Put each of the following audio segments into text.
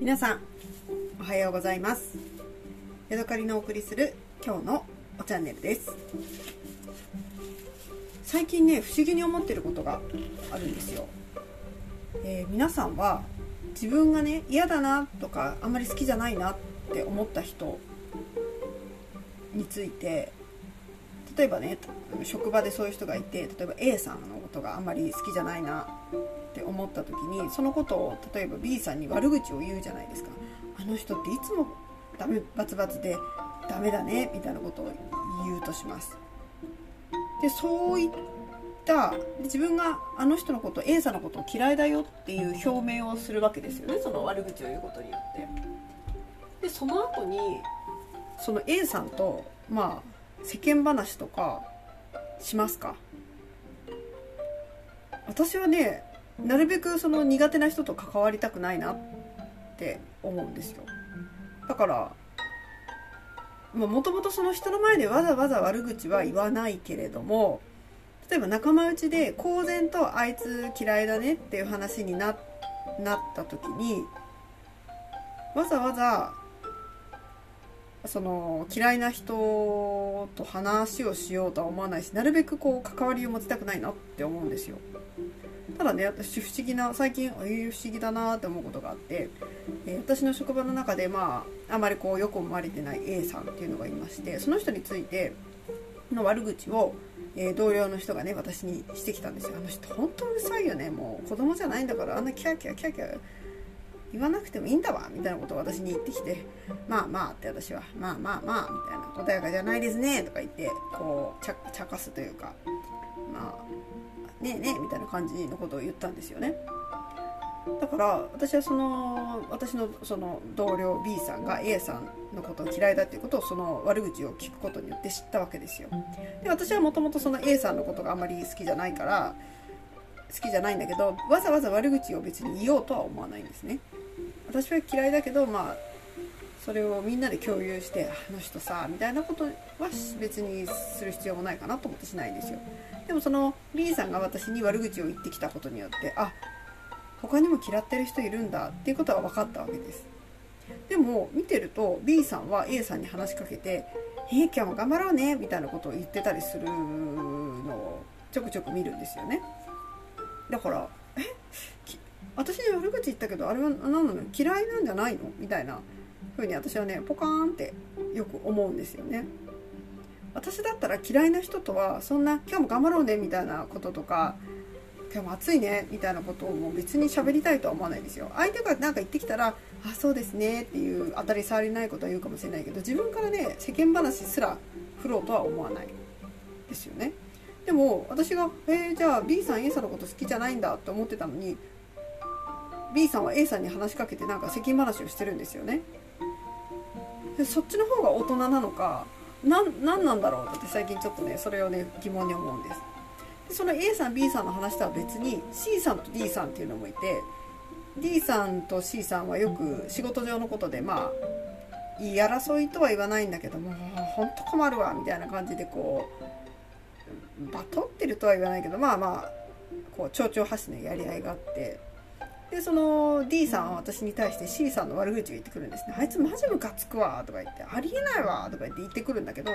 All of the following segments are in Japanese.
皆さんおはようございます。ヤドカリのお送りする今日のおチャンネルです。最近ね不思議に思ってることがあるんですよ、えー、皆さんは自分がね嫌だなとかあんまり好きじゃないなって思った人について例えばね職場でそういう人がいて例えば A さんのことがあんまり好きじゃないなって思った時にそのことを例えば B さんに悪口を言うじゃないですか。あの人っていつもダメバツバツでダメだねみたいなことを言うとします。でそういった自分があの人のこと A さんのことを嫌いだよっていう表明をするわけですよね。その悪口を言うことによって。でその後にその A さんとまあ世間話とかしますか？私はねなるべくその苦手な人と関わりたくないなって思うんですよ。だからもともとその人の前でわざわざ悪口は言わないけれども例えば仲間内で公然とあいつ嫌いだねっていう話にななった時にわざわざその嫌いな人と話をしようとは思わないしなるべくこう関わりを持ちたくないなって思うんですよ。ただね私不思議な最近ああいう不思議だなって思うことがあって、えー、私の職場の中でまああまりこうよく思われてない A さんっていうのがいましてその人についての悪口を、えー、同僚の人がね私にしてきたんですよ。あの人本当うるさいよね。もう子供じゃないんだからあんなキャーキャーキャーキャー言わなくてもいいんだわみたいなことを私に言ってきてまあまあって私はまあまあまあみたいな穏やかじゃないですねとか言ってこう茶化すというかまあねえねえみたいな感じのことを言ったんですよね。だから私はその私のその同僚 B さんが A さんのことを嫌いだっていうことをその悪口を聞くことによって知ったわけですよ。で私はもともとその A さんのことがあまり好きじゃないから好きじゃないんだけどわざわざ悪口を別に言おうとは思わないんですね。私は嫌いだけどまあそれをみんなで共有してあの人さみたいなことは別にする必要もないかなと思ってしないんですよ。でもその B さんが私に悪口を言ってきたことによってあ他にも嫌ってる人いるんだっていうことは分かったわけです。でも見てると B さんは A さんに話しかけて「えー、今日も頑張ろうね」みたいなことを言ってたりするのをちょくちょく見るんですよね。だから「え？私に悪口言ったけどあれは何なの？嫌いなんじゃないの？みたいな風に私はねポカーンってよく思うんですよね。私だったら嫌いな人とはそんな今日も頑張ろうねみたいなこととか今日も暑いねみたいなことをもう別に喋りたいとは思わないですよ。相手が何か言ってきたらあそうですねっていう当たり障りないことは言うかもしれないけど自分からね世間話すら振ろうとは思わないですよね。でも私が「えー、じゃあ B さん A さんのこと好きじゃないんだ」って思ってたのに B さんは A さんに話しかけてなんか世間話をしてるんですよね。でそっちの方が大人なのか何なんだろうって最近ちょっとねそれをね疑問に思うんです。でその A さん B さんの話とは別に C さんと D さんっていうのもいて D さんと C さんはよく仕事上のことでまあ言い争いとは言わないんだけども本当困るわみたいな感じでこうバトってるとは言わないけどまあまあこう蝶々発のやり合いがあってでその D さんは私に対して C さんの悪口を言ってくるんですね。あいつマジムカつくわとか言ってありえないわとか言って言ってくるんだけど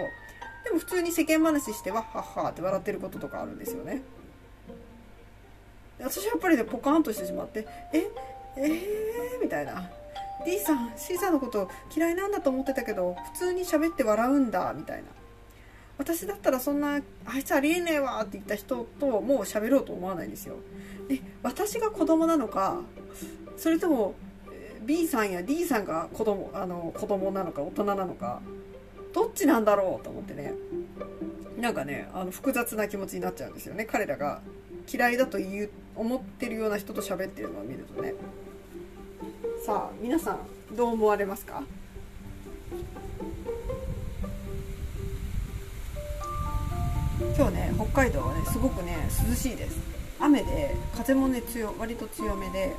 でも普通に世間話してわっはっはって笑ってることとかあるんですよね。私やっぱりねポカーンとしてしまってええー、みたいな。D さん C さんのこと嫌いなんだと思ってたけど普通に喋って笑うんだみたいな。私だったらそんなあいつありえねえわって言った人ともう喋ろうと思わないんですよ。で私が子供なのかそれとも B さんや D さんが子供あの子供なのか大人なのかどっちなんだろうと思ってね。なんかねあの複雑な気持ちになっちゃうんですよね。彼らが嫌いだと言う思ってるような人と喋ってるのを見るとね。さあ皆さんどう思われますか？今日ね北海道はねすごくね涼しいです。雨で風もね強割と強めで、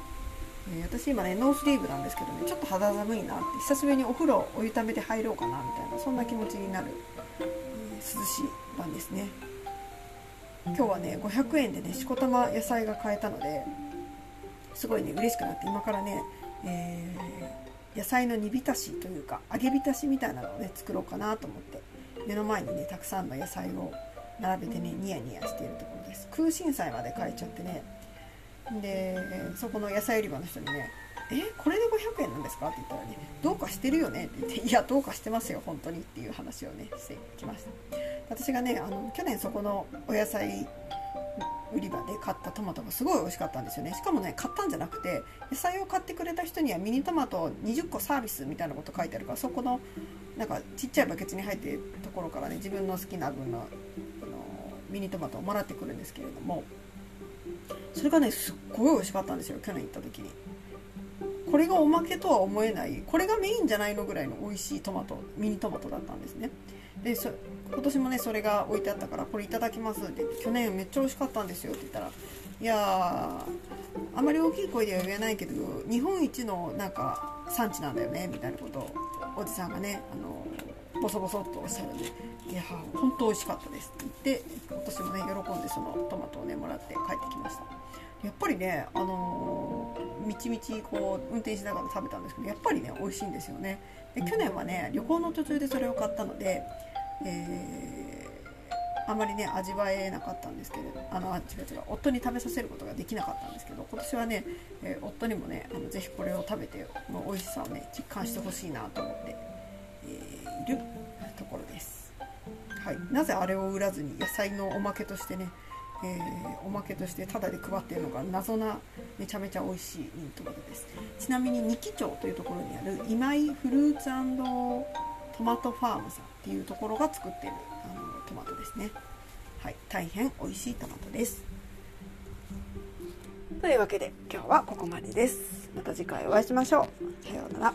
えー、私今ねノースリーブなんですけどねちょっと肌寒いなって久しぶりにお風呂お湯ためて入ろうかなみたいなそんな気持ちになる、えー、涼しい晩ですね。今日はね500円でねしこたま野菜が買えたのですごいね嬉しくなって今からねえー、野菜の煮浸しというか揚げ浸しみたいなのをね作ろうかなと思って目の前にねたくさんの野菜を並べてねニヤニヤしているところです。空心菜まで買えちゃってね。でそこの野菜売り場の人にね「えこれで500円なんですか?」って言ったらね「どうかしてるよね」って言って「いやどうかしてますよ本当に」っていう話をねしてきました。私がねあの去年そこのお野菜売り場で買ったトマトがすごい美味しかったんですよね。しかもね買ったんじゃなくて野菜を買ってくれた人にはミニトマト20個サービスみたいなこと書いてあるからそこのなんかちっちゃいバケツに入ってるところからね自分の好きな分のミニトマトをもらってくるんですけれどもそれがねすっごい美味しかったんですよ去年行った時に。これがおまけとは思えないこれがメインじゃないのぐらいの美味しいトマトミニトマトだったんですね。でそ今年もねそれが置いてあったからこれいただきますって去年めっちゃ美味しかったんですよって言ったらいやあまり大きい声では言えないけど日本一のなんか産地なんだよねみたいなことをおじさんがねあのボソボソっとおっしゃるんでいや本当美味しかったですって言って私もね喜んでそのトマトをねもらって帰ってきました。やっぱりねあのー、みちみちこう運転しながら食べたんですけどやっぱりね美味しいんですよね。で去年はね旅行の途中でそれを買ったのでえー、あまりね味わえなかったんですけれどあの違う違う夫に食べさせることができなかったんですけど今年はね、えー、夫にもねあのぜひこれを食べての美味しさをね実感してほしいなと思って、いるころです、はい、なぜあれを売らずに野菜のおまけとしてねえー、おまけとしてタダで配っているのが謎なめちゃめちゃ美味しいミントマトです。ちなみに二木町というところにある今井フルーツトマトファームさんっていうところが作ってるあのトマトですね。はい。大変美味しいトマトです。というわけで今日はここまでです。また次回お会いしましょう。さようなら。